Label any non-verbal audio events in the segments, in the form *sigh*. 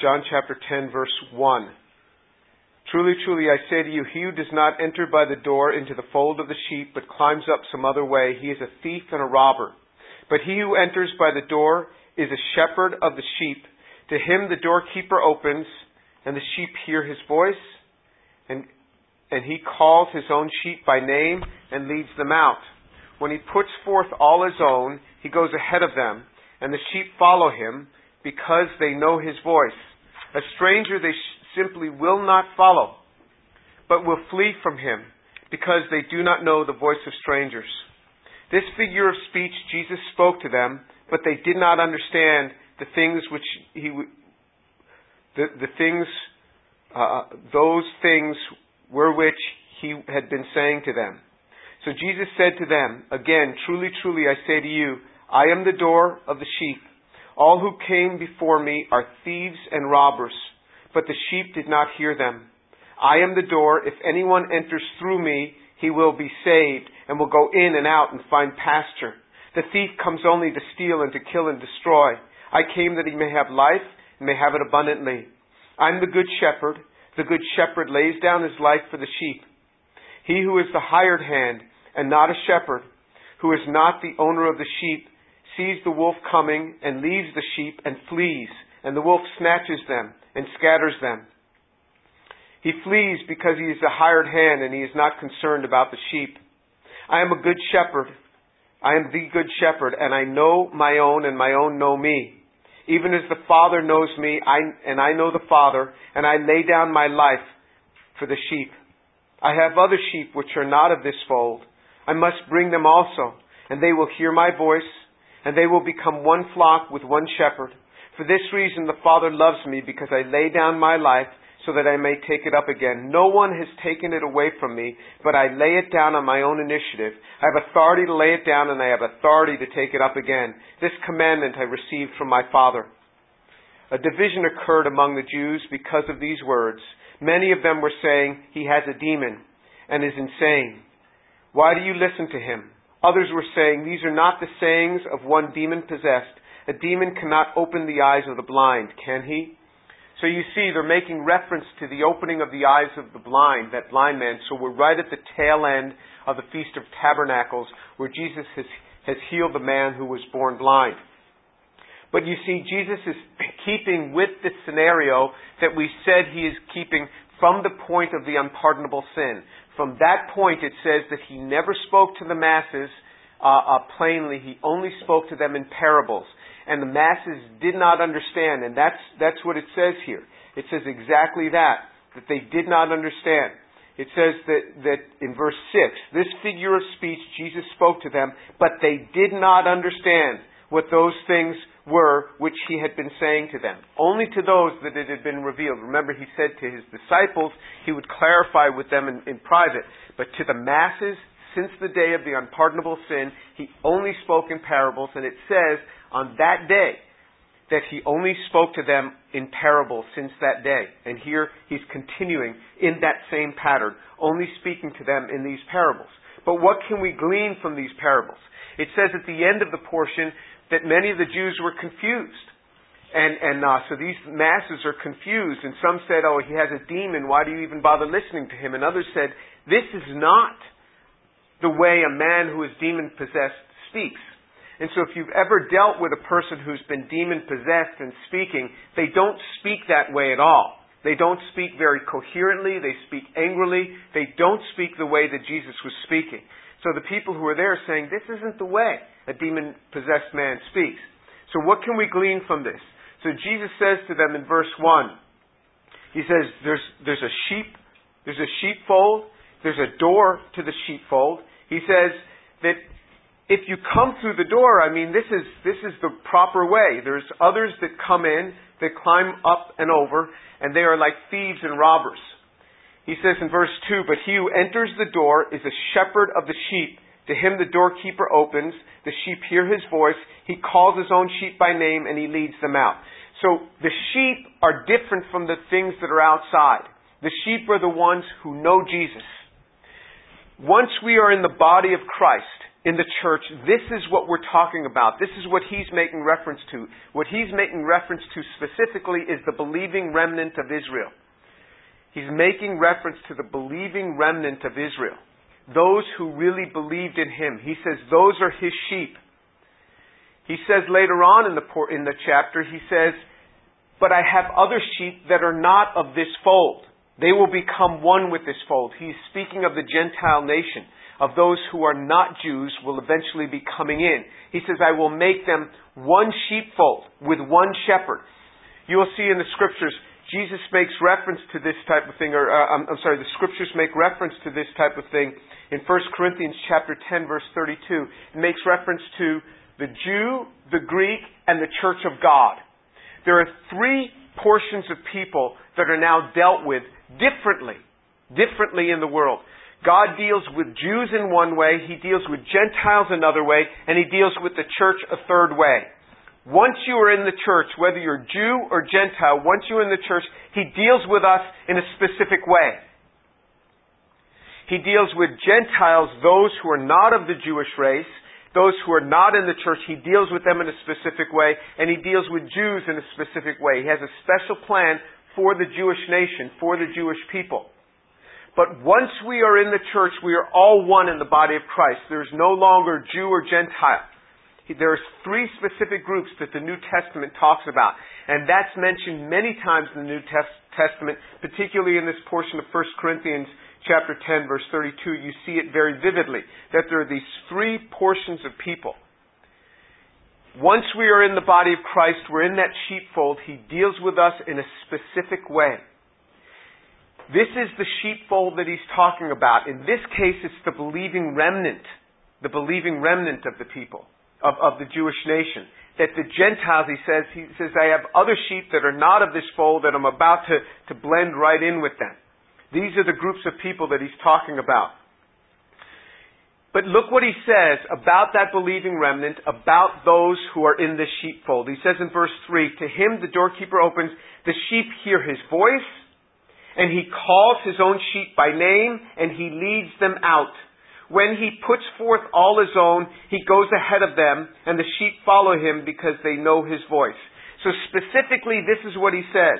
John chapter 10 verse 1. Truly, truly, I say to you, he who does not enter by the door into the fold of the sheep, but climbs up some other way, he is a thief and a robber. But he who enters by the door is a shepherd of the sheep. To him the doorkeeper opens, and the sheep hear his voice, and, and he calls his own sheep by name and leads them out. When he puts forth all his own, he goes ahead of them, and the sheep follow him because they know his voice. A stranger they simply will not follow, but will flee from him because they do not know the voice of strangers. This figure of speech Jesus spoke to them, but they did not understand the things which he, the, the things, uh, those things were which he had been saying to them. So Jesus said to them, Again, truly, truly, I say to you, I am the door of the sheep. All who came before me are thieves and robbers, but the sheep did not hear them. I am the door. If anyone enters through me, he will be saved and will go in and out and find pasture. The thief comes only to steal and to kill and destroy. I came that he may have life and may have it abundantly. I'm the good shepherd. The good shepherd lays down his life for the sheep. He who is the hired hand and not a shepherd, who is not the owner of the sheep, sees the wolf coming and leaves the sheep and flees, and the wolf snatches them and scatters them. He flees because he is a hired hand and he is not concerned about the sheep. I am a good shepherd. I am the good shepherd, and I know my own, and my own know me. Even as the Father knows me, I, and I know the Father, and I lay down my life for the sheep. I have other sheep which are not of this fold. I must bring them also, and they will hear my voice, and they will become one flock with one shepherd. For this reason the Father loves me, because I lay down my life so that I may take it up again. No one has taken it away from me, but I lay it down on my own initiative. I have authority to lay it down, and I have authority to take it up again. This commandment I received from my Father. A division occurred among the Jews because of these words. Many of them were saying, He has a demon and is insane. Why do you listen to him? Others were saying, These are not the sayings of one demon possessed. A demon cannot open the eyes of the blind, can he? So you see, they're making reference to the opening of the eyes of the blind, that blind man. So we're right at the tail end of the Feast of Tabernacles, where Jesus has, has healed the man who was born blind. But you see, Jesus is *laughs* keeping with the scenario that we said he is keeping from the point of the unpardonable sin. From that point, it says that he never spoke to the masses uh, uh, plainly. He only spoke to them in parables. And the masses did not understand. And that's, that's what it says here. It says exactly that, that they did not understand. It says that, that in verse 6, this figure of speech Jesus spoke to them, but they did not understand what those things were which he had been saying to them. Only to those that it had been revealed. Remember, he said to his disciples, he would clarify with them in, in private. But to the masses, since the day of the unpardonable sin, he only spoke in parables. And it says on that day that he only spoke to them in parables since that day. And here he's continuing in that same pattern, only speaking to them in these parables. But what can we glean from these parables? It says at the end of the portion that many of the Jews were confused. And, and uh, so these masses are confused. And some said, oh, he has a demon. Why do you even bother listening to him? And others said, this is not the way a man who is demon possessed speaks. And so if you've ever dealt with a person who's been demon possessed and speaking, they don't speak that way at all. They don't speak very coherently. They speak angrily. They don't speak the way that Jesus was speaking. So the people who are there are saying, this isn't the way a demon possessed man speaks. So what can we glean from this? So Jesus says to them in verse 1, he says, there's, there's a sheep, there's a sheepfold, there's a door to the sheepfold. He says that if you come through the door, I mean, this is, this is the proper way. There's others that come in, that climb up and over, and they are like thieves and robbers. He says in verse 2, But he who enters the door is a shepherd of the sheep. To him the doorkeeper opens, the sheep hear his voice, he calls his own sheep by name, and he leads them out. So the sheep are different from the things that are outside. The sheep are the ones who know Jesus. Once we are in the body of Christ, in the church, this is what we're talking about. This is what he's making reference to. What he's making reference to specifically is the believing remnant of Israel. He's making reference to the believing remnant of Israel. Those who really believed in him. He says those are his sheep. He says later on in the, in the chapter, he says, But I have other sheep that are not of this fold. They will become one with this fold. He's speaking of the Gentile nation of those who are not Jews will eventually be coming in. He says, I will make them one sheepfold with one shepherd. You will see in the scriptures, Jesus makes reference to this type of thing, or uh, I'm, I'm, sorry, the scriptures make reference to this type of thing in 1 Corinthians chapter 10 verse 32. It makes reference to the Jew, the Greek, and the church of God. There are three portions of people that are now dealt with differently, differently in the world. God deals with Jews in one way, He deals with Gentiles another way, and He deals with the church a third way. Once you are in the church, whether you're Jew or Gentile, once you're in the church, He deals with us in a specific way. He deals with Gentiles, those who are not of the Jewish race, those who are not in the church, He deals with them in a specific way, and He deals with Jews in a specific way. He has a special plan for the Jewish nation, for the Jewish people. But once we are in the church, we are all one in the body of Christ. There's no longer Jew or Gentile. There's three specific groups that the New Testament talks about. And that's mentioned many times in the New Testament, particularly in this portion of 1 Corinthians chapter 10 verse 32. You see it very vividly, that there are these three portions of people. Once we are in the body of Christ, we're in that sheepfold, He deals with us in a specific way. This is the sheepfold that he's talking about. In this case, it's the believing remnant, the believing remnant of the people, of, of the Jewish nation. That the Gentiles, he says, he says, I have other sheep that are not of this fold that I'm about to, to blend right in with them. These are the groups of people that he's talking about. But look what he says about that believing remnant, about those who are in the sheepfold. He says in verse 3, To him the doorkeeper opens, the sheep hear his voice, and he calls his own sheep by name, and he leads them out. When he puts forth all his own, he goes ahead of them, and the sheep follow him because they know his voice. So specifically, this is what he says.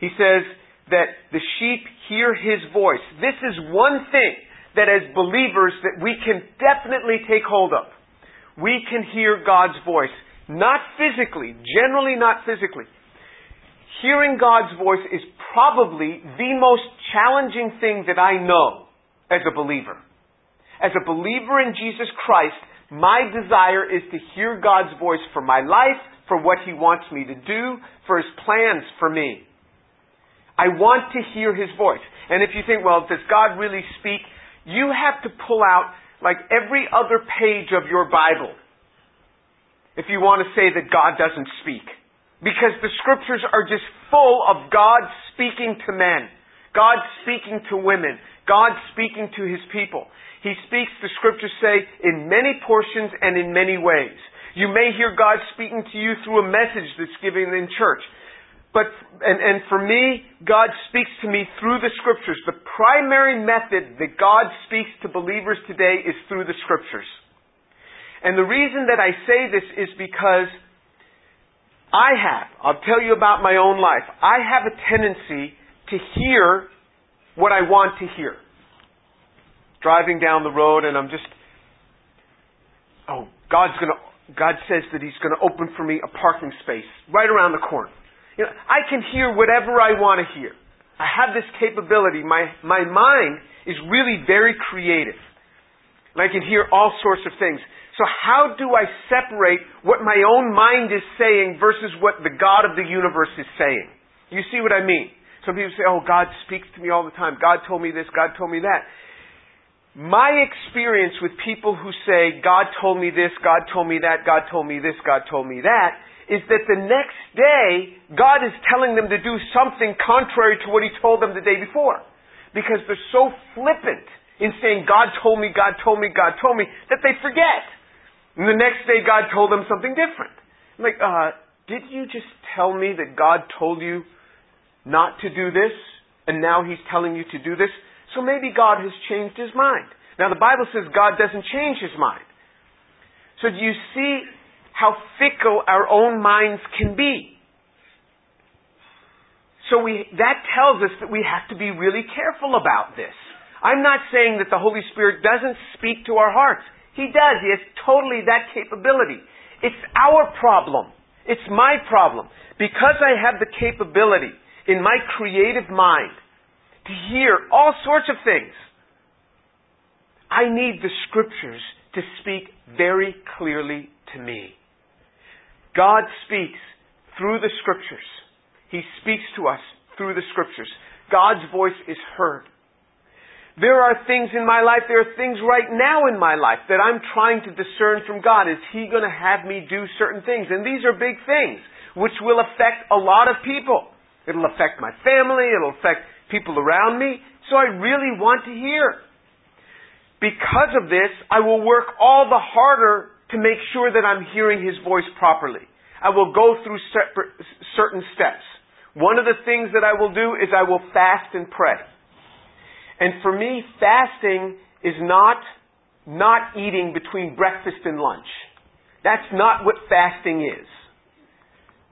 He says that the sheep hear his voice. This is one thing that as believers that we can definitely take hold of. We can hear God's voice. Not physically, generally not physically, hearing God's voice is probably the most challenging thing that I know as a believer. As a believer in Jesus Christ, my desire is to hear God's voice for my life, for what He wants me to do, for His plans for me. I want to hear His voice. And if you think, well, does God really speak? You have to pull out like every other page of your Bible if you want to say that God doesn't speak. Because the scriptures are just full of God speaking to men, God speaking to women, God speaking to his people. He speaks, the scriptures say, in many portions and in many ways. You may hear God speaking to you through a message that's given in church. But, and, and for me, God speaks to me through the scriptures. The primary method that God speaks to believers today is through the scriptures. And the reason that I say this is because I have, I'll tell you about my own life. I have a tendency to hear what I want to hear. Driving down the road and I'm just, oh, God's gonna, God says that He's gonna open for me a parking space right around the corner. You know, I can hear whatever I want to hear. I have this capability. My, my mind is really very creative. And I can hear all sorts of things. So how do I separate what my own mind is saying versus what the God of the universe is saying? You see what I mean? Some people say, oh, God speaks to me all the time. God told me this, God told me that. My experience with people who say, God told me this, God told me that, God told me this, God told me that, is that the next day, God is telling them to do something contrary to what He told them the day before. Because they're so flippant in saying, God told me, God told me, God told me, that they forget. And the next day God told them something different. I'm like, uh, did you just tell me that God told you not to do this, and now He's telling you to do this? So maybe God has changed His mind. Now the Bible says God doesn't change His mind. So do you see how fickle our own minds can be? So we, that tells us that we have to be really careful about this. I'm not saying that the Holy Spirit doesn't speak to our hearts. He does. He has totally that capability. It's our problem. It's my problem. Because I have the capability in my creative mind to hear all sorts of things, I need the scriptures to speak very clearly to me. God speaks through the scriptures. He speaks to us through the scriptures. God's voice is heard. There are things in my life, there are things right now in my life that I'm trying to discern from God. Is He going to have me do certain things? And these are big things, which will affect a lot of people. It'll affect my family, it'll affect people around me. So I really want to hear. Because of this, I will work all the harder to make sure that I'm hearing His voice properly. I will go through certain steps. One of the things that I will do is I will fast and pray. And for me, fasting is not not eating between breakfast and lunch. That's not what fasting is.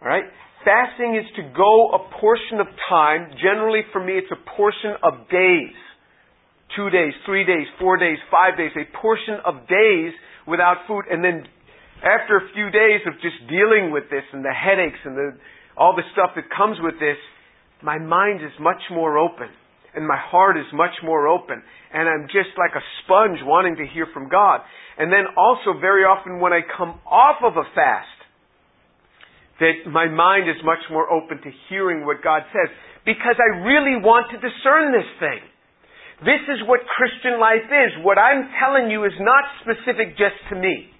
Alright? Fasting is to go a portion of time. Generally for me it's a portion of days. Two days, three days, four days, five days, a portion of days without food. And then after a few days of just dealing with this and the headaches and the, all the stuff that comes with this, my mind is much more open and my heart is much more open and I'm just like a sponge wanting to hear from God. And then also very often when I come off of a fast, that my mind is much more open to hearing what God says because I really want to discern this thing. This is what Christian life is. What I'm telling you is not specific just to me.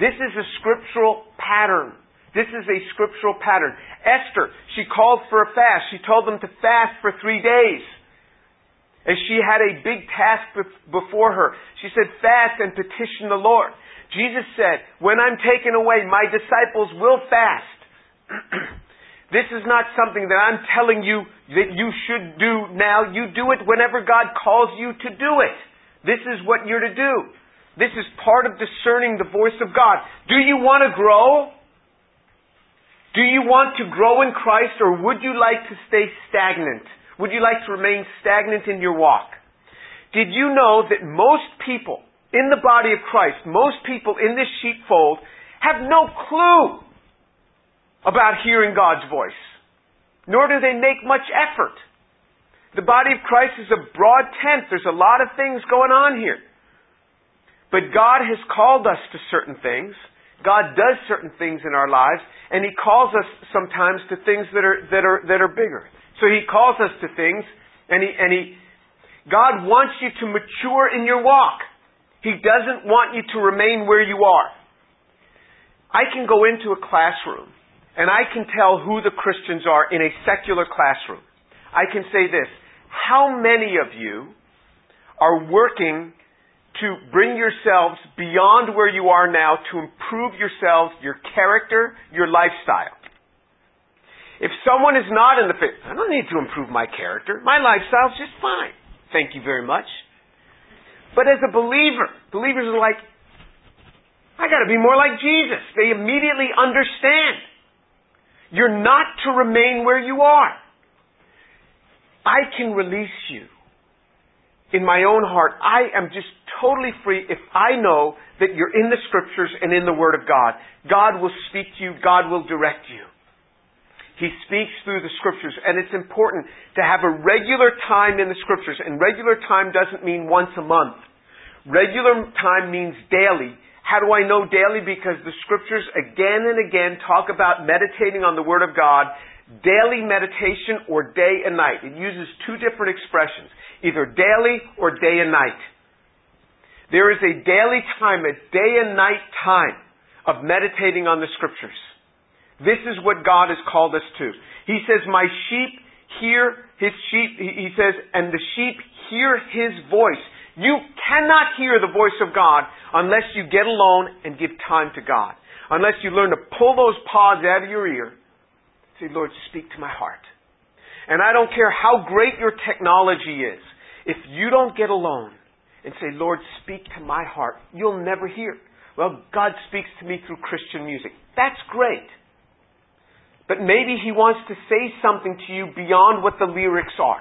This is a scriptural pattern. This is a scriptural pattern. Esther, she called for a fast. She told them to fast for three days. As she had a big task before her, she said, fast and petition the Lord. Jesus said, when I'm taken away, my disciples will fast. *clears throat* this is not something that I'm telling you that you should do now. You do it whenever God calls you to do it. This is what you're to do. This is part of discerning the voice of God. Do you want to grow? Do you want to grow in Christ or would you like to stay stagnant? Would you like to remain stagnant in your walk? Did you know that most people in the body of Christ, most people in this sheepfold, have no clue about hearing God's voice? Nor do they make much effort. The body of Christ is a broad tent. There's a lot of things going on here. But God has called us to certain things. God does certain things in our lives, and He calls us sometimes to things that are, that are, that are bigger. So he calls us to things, and he, and he, God wants you to mature in your walk. He doesn't want you to remain where you are. I can go into a classroom, and I can tell who the Christians are in a secular classroom. I can say this, how many of you are working to bring yourselves beyond where you are now to improve yourselves, your character, your lifestyle? If someone is not in the faith, I don't need to improve my character. My lifestyle's just fine. Thank you very much. But as a believer, believers are like, I gotta be more like Jesus. They immediately understand. You're not to remain where you are. I can release you in my own heart. I am just totally free if I know that you're in the scriptures and in the Word of God. God will speak to you. God will direct you. He speaks through the scriptures, and it's important to have a regular time in the scriptures. And regular time doesn't mean once a month. Regular time means daily. How do I know daily? Because the scriptures again and again talk about meditating on the Word of God, daily meditation or day and night. It uses two different expressions, either daily or day and night. There is a daily time, a day and night time of meditating on the scriptures. This is what God has called us to. He says, My sheep hear his sheep, he says, and the sheep hear his voice. You cannot hear the voice of God unless you get alone and give time to God. Unless you learn to pull those pods out of your ear. Say, Lord, speak to my heart. And I don't care how great your technology is. If you don't get alone and say, Lord, speak to my heart, you'll never hear. Well, God speaks to me through Christian music. That's great. But maybe He wants to say something to you beyond what the lyrics are.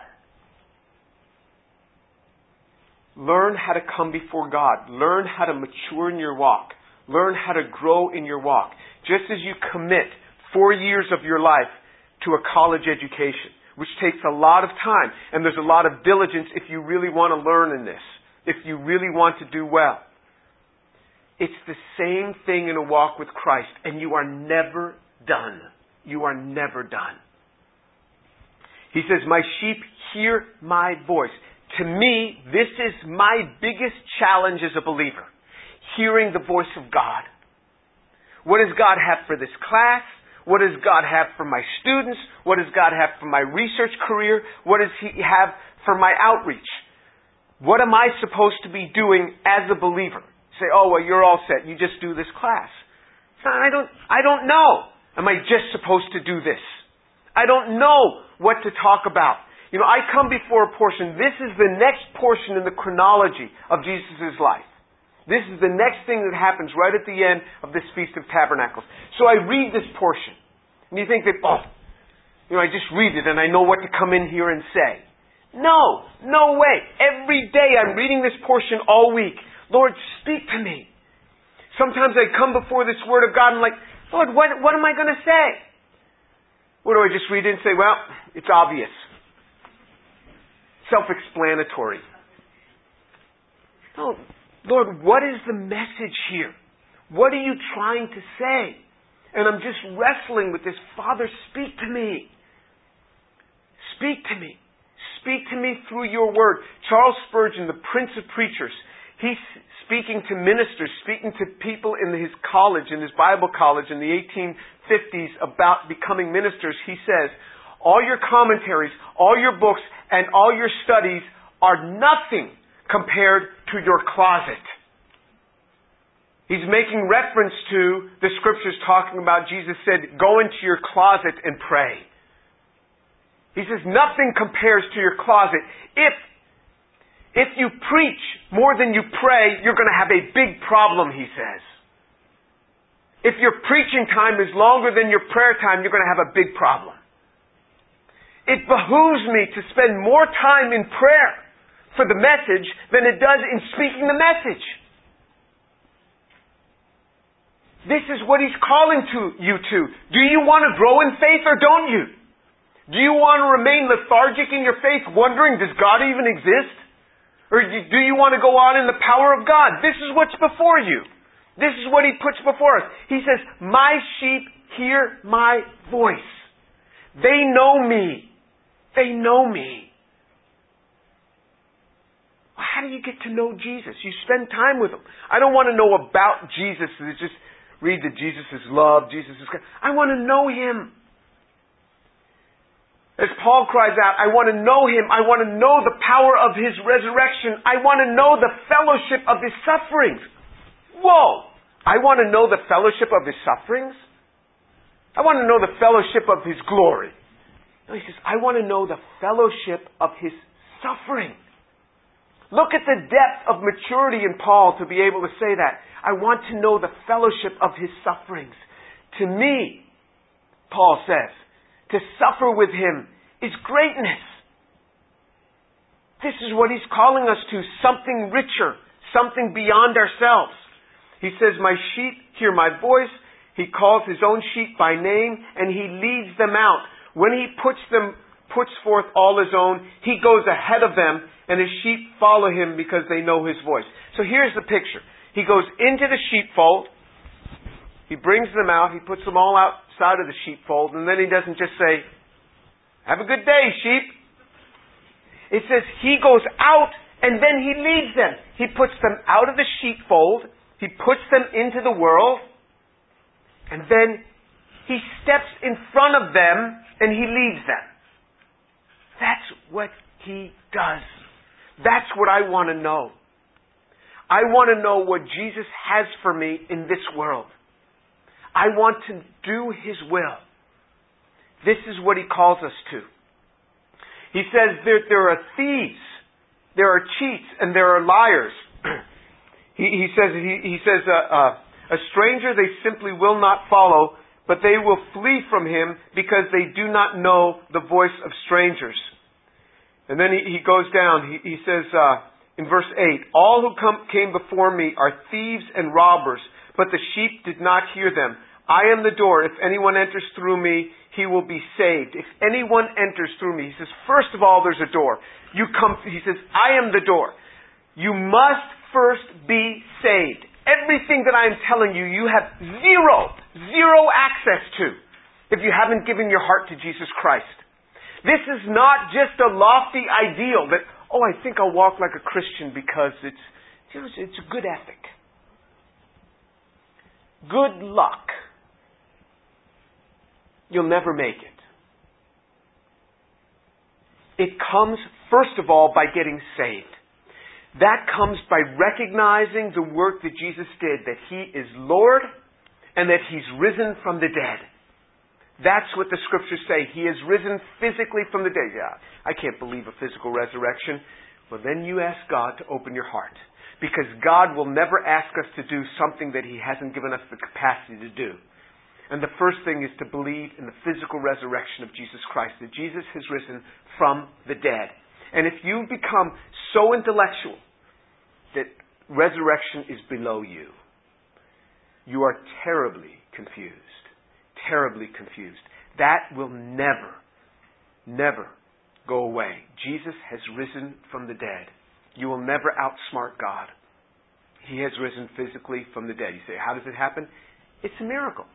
Learn how to come before God. Learn how to mature in your walk. Learn how to grow in your walk. Just as you commit four years of your life to a college education, which takes a lot of time, and there's a lot of diligence if you really want to learn in this, if you really want to do well. It's the same thing in a walk with Christ, and you are never done. You are never done. He says, My sheep hear my voice. To me, this is my biggest challenge as a believer hearing the voice of God. What does God have for this class? What does God have for my students? What does God have for my research career? What does He have for my outreach? What am I supposed to be doing as a believer? Say, oh, well, you're all set. You just do this class. I don't, I don't know. Am I just supposed to do this? I don't know what to talk about. You know, I come before a portion. This is the next portion in the chronology of Jesus' life. This is the next thing that happens right at the end of this Feast of Tabernacles. So I read this portion. And you think that, oh, you know, I just read it and I know what to come in here and say. No, no way. Every day I'm reading this portion all week. Lord, speak to me. Sometimes I come before this Word of God and I'm like, Lord, what, what am I going to say? What do I just read and say, well, it's obvious. Self-explanatory. No, Lord, what is the message here? What are you trying to say? And I'm just wrestling with this. Father, speak to me. Speak to me. Speak to me through your word. Charles Spurgeon, the Prince of Preachers, he's speaking to ministers, speaking to people in his college, in his Bible college in the 1850s about becoming ministers. He says, all your commentaries, all your books, and all your studies are nothing compared to your closet. He's making reference to the scriptures talking about Jesus said, go into your closet and pray. He says nothing compares to your closet. If, if you preach more than you pray, you're going to have a big problem, he says. If your preaching time is longer than your prayer time, you're going to have a big problem. It behooves me to spend more time in prayer for the message than it does in speaking the message. This is what he's calling to you to. Do you want to grow in faith or don't you? Do you want to remain lethargic in your faith, wondering, does God even exist? Or do you want to go on in the power of God? This is what's before you. This is what he puts before us. He says, My sheep hear my voice. They know me. They know me. How do you get to know Jesus? You spend time with him. I don't want to know about Jesus. Just read that Jesus is love, Jesus is God. I want to know him. As Paul cries out, I want to know him. I want to know the power of his resurrection. I want to know the fellowship of his sufferings. Whoa! I want to know the fellowship of his sufferings? I want to know the fellowship of his glory. No, he says, I want to know the fellowship of his suffering. Look at the depth of maturity in Paul to be able to say that. I want to know the fellowship of his sufferings. To me, Paul says, to suffer with him is greatness. This is what he's calling us to something richer, something beyond ourselves. He says, My sheep hear my voice. He calls his own sheep by name and he leads them out. When he puts them, puts forth all his own, he goes ahead of them and his sheep follow him because they know his voice. So here's the picture. He goes into the sheepfold, he brings them out, he puts them all outside of the sheepfold, and then he doesn't just say, Have a good day, sheep. It says he goes out and then he leads them. He puts them out of the sheepfold, he puts them into the world, and then he steps in front of them and he leads them. That's what he does. That's what I want to know. I want to know what Jesus has for me in this world. I want to do His will. This is what He calls us to. He says that there are thieves, there are cheats, and there are liars. *clears throat* he, he, says, he, he says uh, uh, A stranger they simply will not follow, but they will flee from him because they do not know the voice of strangers. And then he, he goes down. He, he says uh, in verse 8, All who come, came before me are thieves and robbers, but the sheep did not hear them. I am the door. If anyone enters through me, he will be saved. If anyone enters through me, he says, first of all, there's a door. You come, he says, I am the door. You must first be saved. Everything that I am telling you, you have zero, zero access to if you haven't given your heart to Jesus Christ. This is not just a lofty ideal that, oh, I think I'll walk like a Christian because it's, it's a good ethic. Good luck. You'll never make it. It comes, first of all, by getting saved. That comes by recognizing the work that Jesus did, that He is Lord and that He's risen from the dead. That's what the scriptures say. He is risen physically from the dead. Yeah, I can't believe a physical resurrection. Well, then you ask God to open your heart. Because God will never ask us to do something that He hasn't given us the capacity to do. And the first thing is to believe in the physical resurrection of Jesus Christ, that Jesus has risen from the dead. And if you become so intellectual that resurrection is below you, you are terribly confused. Terribly confused. That will never, never go away. Jesus has risen from the dead. You will never outsmart God. He has risen physically from the dead. You say, how does it happen? It's a miracle.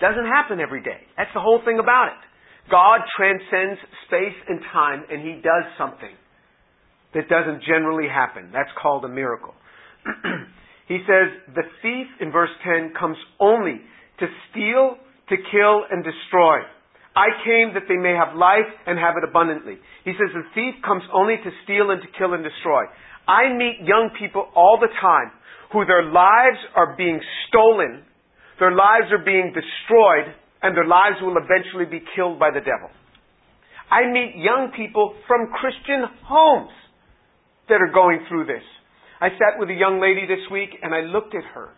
Doesn't happen every day. That's the whole thing about it. God transcends space and time and He does something that doesn't generally happen. That's called a miracle. *clears throat* he says, the thief in verse 10 comes only to steal, to kill, and destroy. I came that they may have life and have it abundantly. He says the thief comes only to steal and to kill and destroy. I meet young people all the time who their lives are being stolen, their lives are being destroyed, and their lives will eventually be killed by the devil. I meet young people from Christian homes that are going through this. I sat with a young lady this week and I looked at her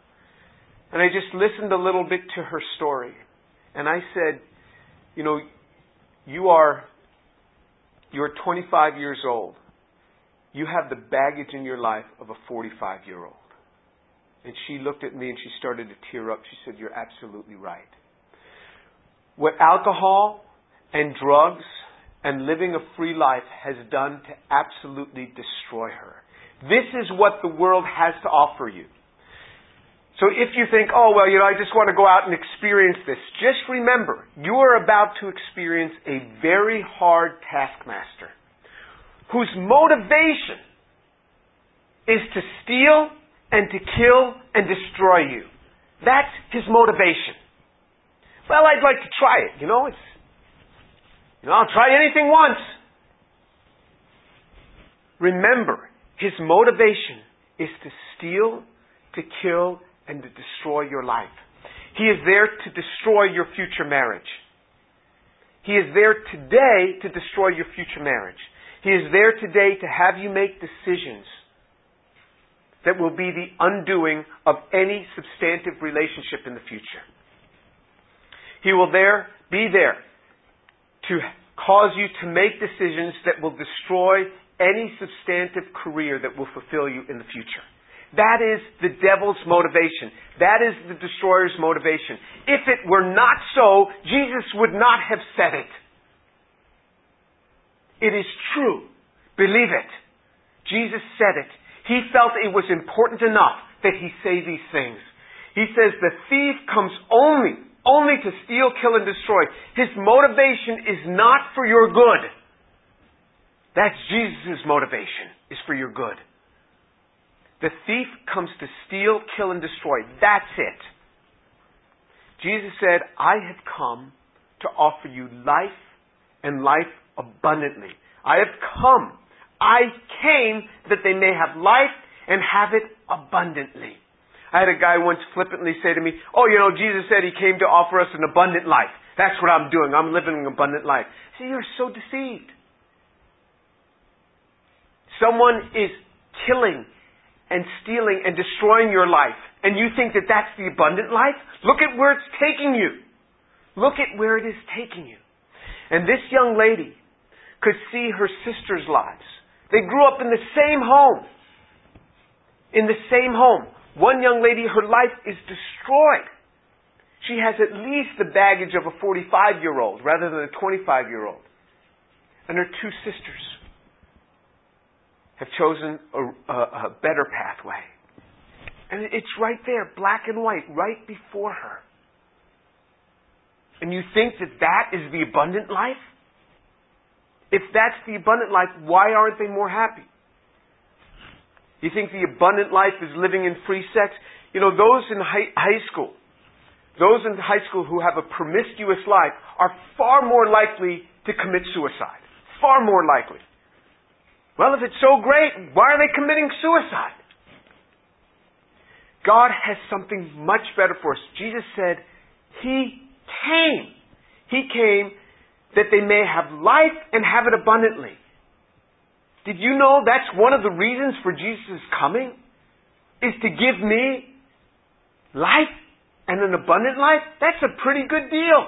and I just listened a little bit to her story. And I said, you know, you are you're 25 years old. You have the baggage in your life of a 45 year old. And she looked at me and she started to tear up. She said, You're absolutely right what alcohol and drugs and living a free life has done to absolutely destroy her. This is what the world has to offer you. So if you think, oh, well, you know, I just want to go out and experience this, just remember, you are about to experience a very hard taskmaster whose motivation is to steal and to kill and destroy you. That's his motivation. Well, I'd like to try it. You know, it's, you know, I'll try anything once. Remember, his motivation is to steal, to kill, and to destroy your life. He is there to destroy your future marriage. He is there today to destroy your future marriage. He is there today to have you make decisions that will be the undoing of any substantive relationship in the future. He will there be there to cause you to make decisions that will destroy any substantive career that will fulfill you in the future. That is the devil's motivation. That is the destroyer's motivation. If it were not so, Jesus would not have said it. It is true. Believe it. Jesus said it. He felt it was important enough that he say these things. He says the thief comes only only to steal, kill, and destroy. His motivation is not for your good. That's Jesus' motivation, is for your good. The thief comes to steal, kill, and destroy. That's it. Jesus said, I have come to offer you life and life abundantly. I have come. I came that they may have life and have it abundantly. I had a guy once flippantly say to me, Oh, you know, Jesus said he came to offer us an abundant life. That's what I'm doing. I'm living an abundant life. See, you're so deceived. Someone is killing and stealing and destroying your life, and you think that that's the abundant life, look at where it's taking you. Look at where it is taking you. And this young lady could see her sister's lives. They grew up in the same home. In the same home. One young lady, her life is destroyed. She has at least the baggage of a 45 year old rather than a 25 year old. And her two sisters have chosen a, a, a better pathway. And it's right there, black and white, right before her. And you think that that is the abundant life? If that's the abundant life, why aren't they more happy? You think the abundant life is living in free sex? You know, those in high, high school, those in high school who have a promiscuous life are far more likely to commit suicide. Far more likely. Well, if it's so great, why are they committing suicide? God has something much better for us. Jesus said, He came. He came that they may have life and have it abundantly. Did you know that's one of the reasons for Jesus' coming? Is to give me life and an abundant life? That's a pretty good deal.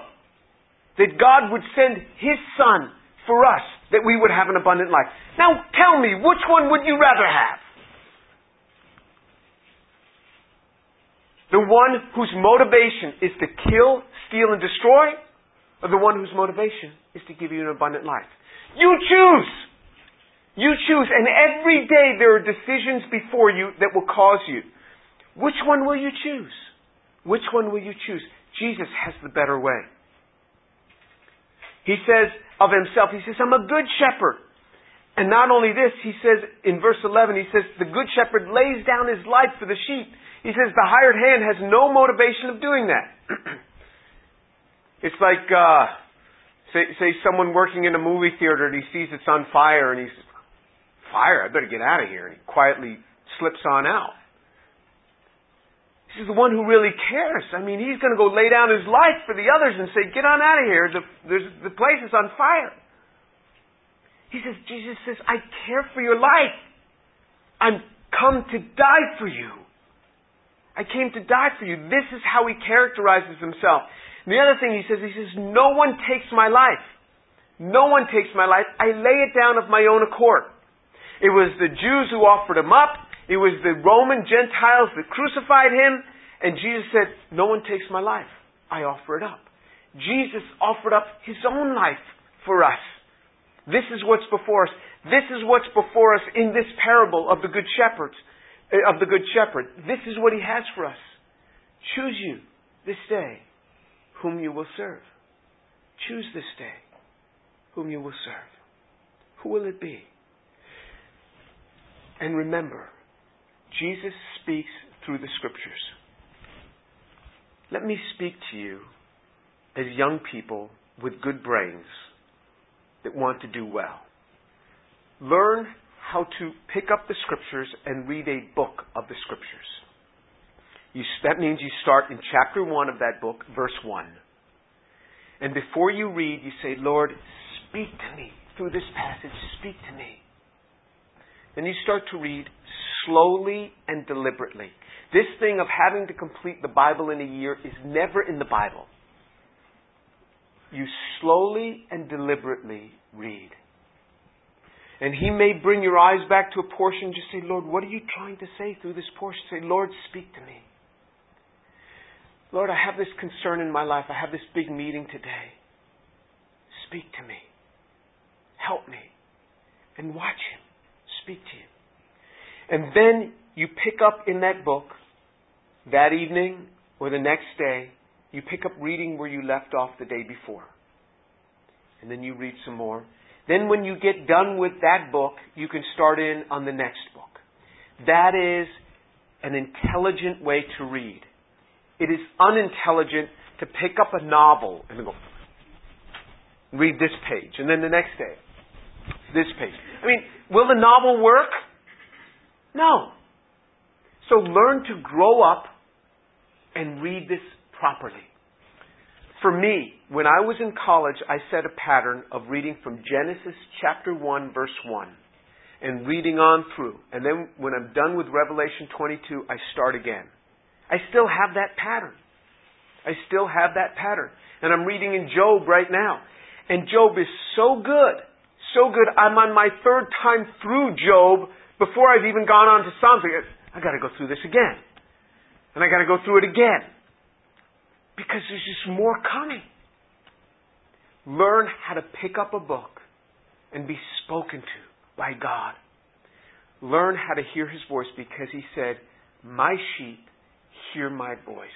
That God would send His Son for us, that we would have an abundant life. Now tell me, which one would you rather have? The one whose motivation is to kill, steal, and destroy? Or the one whose motivation is to give you an abundant life? You choose! You choose, and every day there are decisions before you that will cause you. Which one will you choose? Which one will you choose? Jesus has the better way. He says of himself, he says, I'm a good shepherd. And not only this, he says in verse 11, he says, the good shepherd lays down his life for the sheep. He says the hired hand has no motivation of doing that. *clears throat* it's like, uh, say, say someone working in a movie theater and he sees it's on fire and he's fire, I better get out of here. And he quietly slips on out. He's the one who really cares. I mean, he's going to go lay down his life for the others and say, get on out of here. The, the place is on fire. He says, Jesus says, I care for your life. I'm come to die for you. I came to die for you. This is how he characterizes himself. And the other thing he says, he says, no one takes my life. No one takes my life. I lay it down of my own accord. It was the Jews who offered him up. It was the Roman Gentiles that crucified him. And Jesus said, No one takes my life. I offer it up. Jesus offered up his own life for us. This is what's before us. This is what's before us in this parable of the good shepherd. Eh, of the good shepherd. This is what he has for us. Choose you this day whom you will serve. Choose this day whom you will serve. Who will it be? And remember, Jesus speaks through the scriptures. Let me speak to you as young people with good brains that want to do well. Learn how to pick up the scriptures and read a book of the scriptures. You, that means you start in chapter 1 of that book, verse 1. And before you read, you say, Lord, speak to me through this passage. Speak to me. Then you start to read slowly and deliberately. This thing of having to complete the Bible in a year is never in the Bible. You slowly and deliberately read. And He may bring your eyes back to a portion, just say, Lord, what are you trying to say through this portion? Say, Lord, speak to me. Lord, I have this concern in my life. I have this big meeting today. Speak to me. Help me. And watch Him speak to you. And then you pick up in that book that evening or the next day, you pick up reading where you left off the day before. And then you read some more. Then when you get done with that book, you can start in on the next book. That is an intelligent way to read. It is unintelligent to pick up a novel and go, read this page, and then the next day, this page. I mean, will the novel work? No. So learn to grow up and read this properly. For me, when I was in college, I set a pattern of reading from Genesis chapter 1, verse 1. and reading on through. And then when I'm done with Revelation 22, I start again. I still have that pattern. I still have that pattern. And I'm reading in Job right now. And Job is so good. So good. I'm on my third time through Job before I've even gone on to Psalms. I got to go through this again. And I got to go through it again. Because there's just more coming. Learn how to pick up a book and be spoken to by God. Learn how to hear His voice because He said, My sheep hear my voice.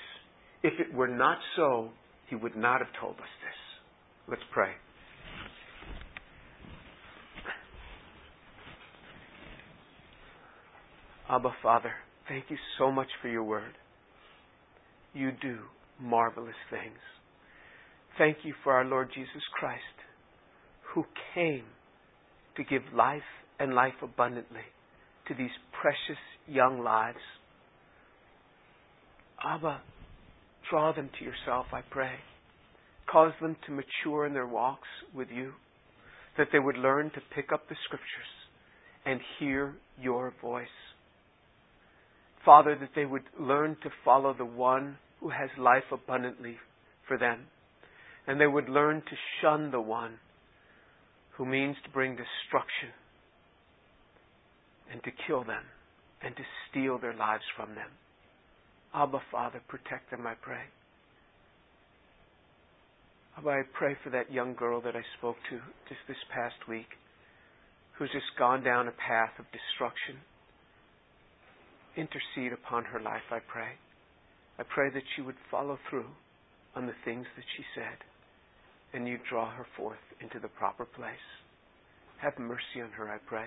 If it were not so, He would not have told us this. Let's pray. Abba, Father, thank you so much for your word. You do marvelous things. Thank you for our Lord Jesus Christ, who came to give life and life abundantly to these precious young lives. Abba, draw them to yourself, I pray. Cause them to mature in their walks with you, that they would learn to pick up the scriptures and hear your voice. Father, that they would learn to follow the one who has life abundantly for them. And they would learn to shun the one who means to bring destruction and to kill them and to steal their lives from them. Abba, Father, protect them, I pray. Abba, I pray for that young girl that I spoke to just this past week who's just gone down a path of destruction. Intercede upon her life, I pray. I pray that she would follow through on the things that she said and you draw her forth into the proper place. Have mercy on her, I pray.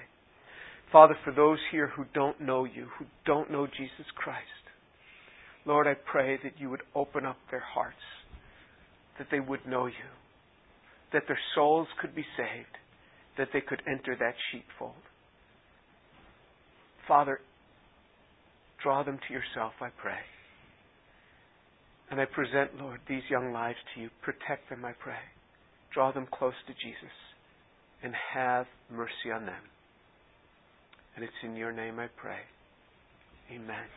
Father, for those here who don't know you, who don't know Jesus Christ, Lord, I pray that you would open up their hearts, that they would know you, that their souls could be saved, that they could enter that sheepfold. Father, draw them to yourself, I pray. And I present, Lord, these young lives to you. Protect them, I pray. Draw them close to Jesus and have mercy on them. And it's in your name I pray. Amen.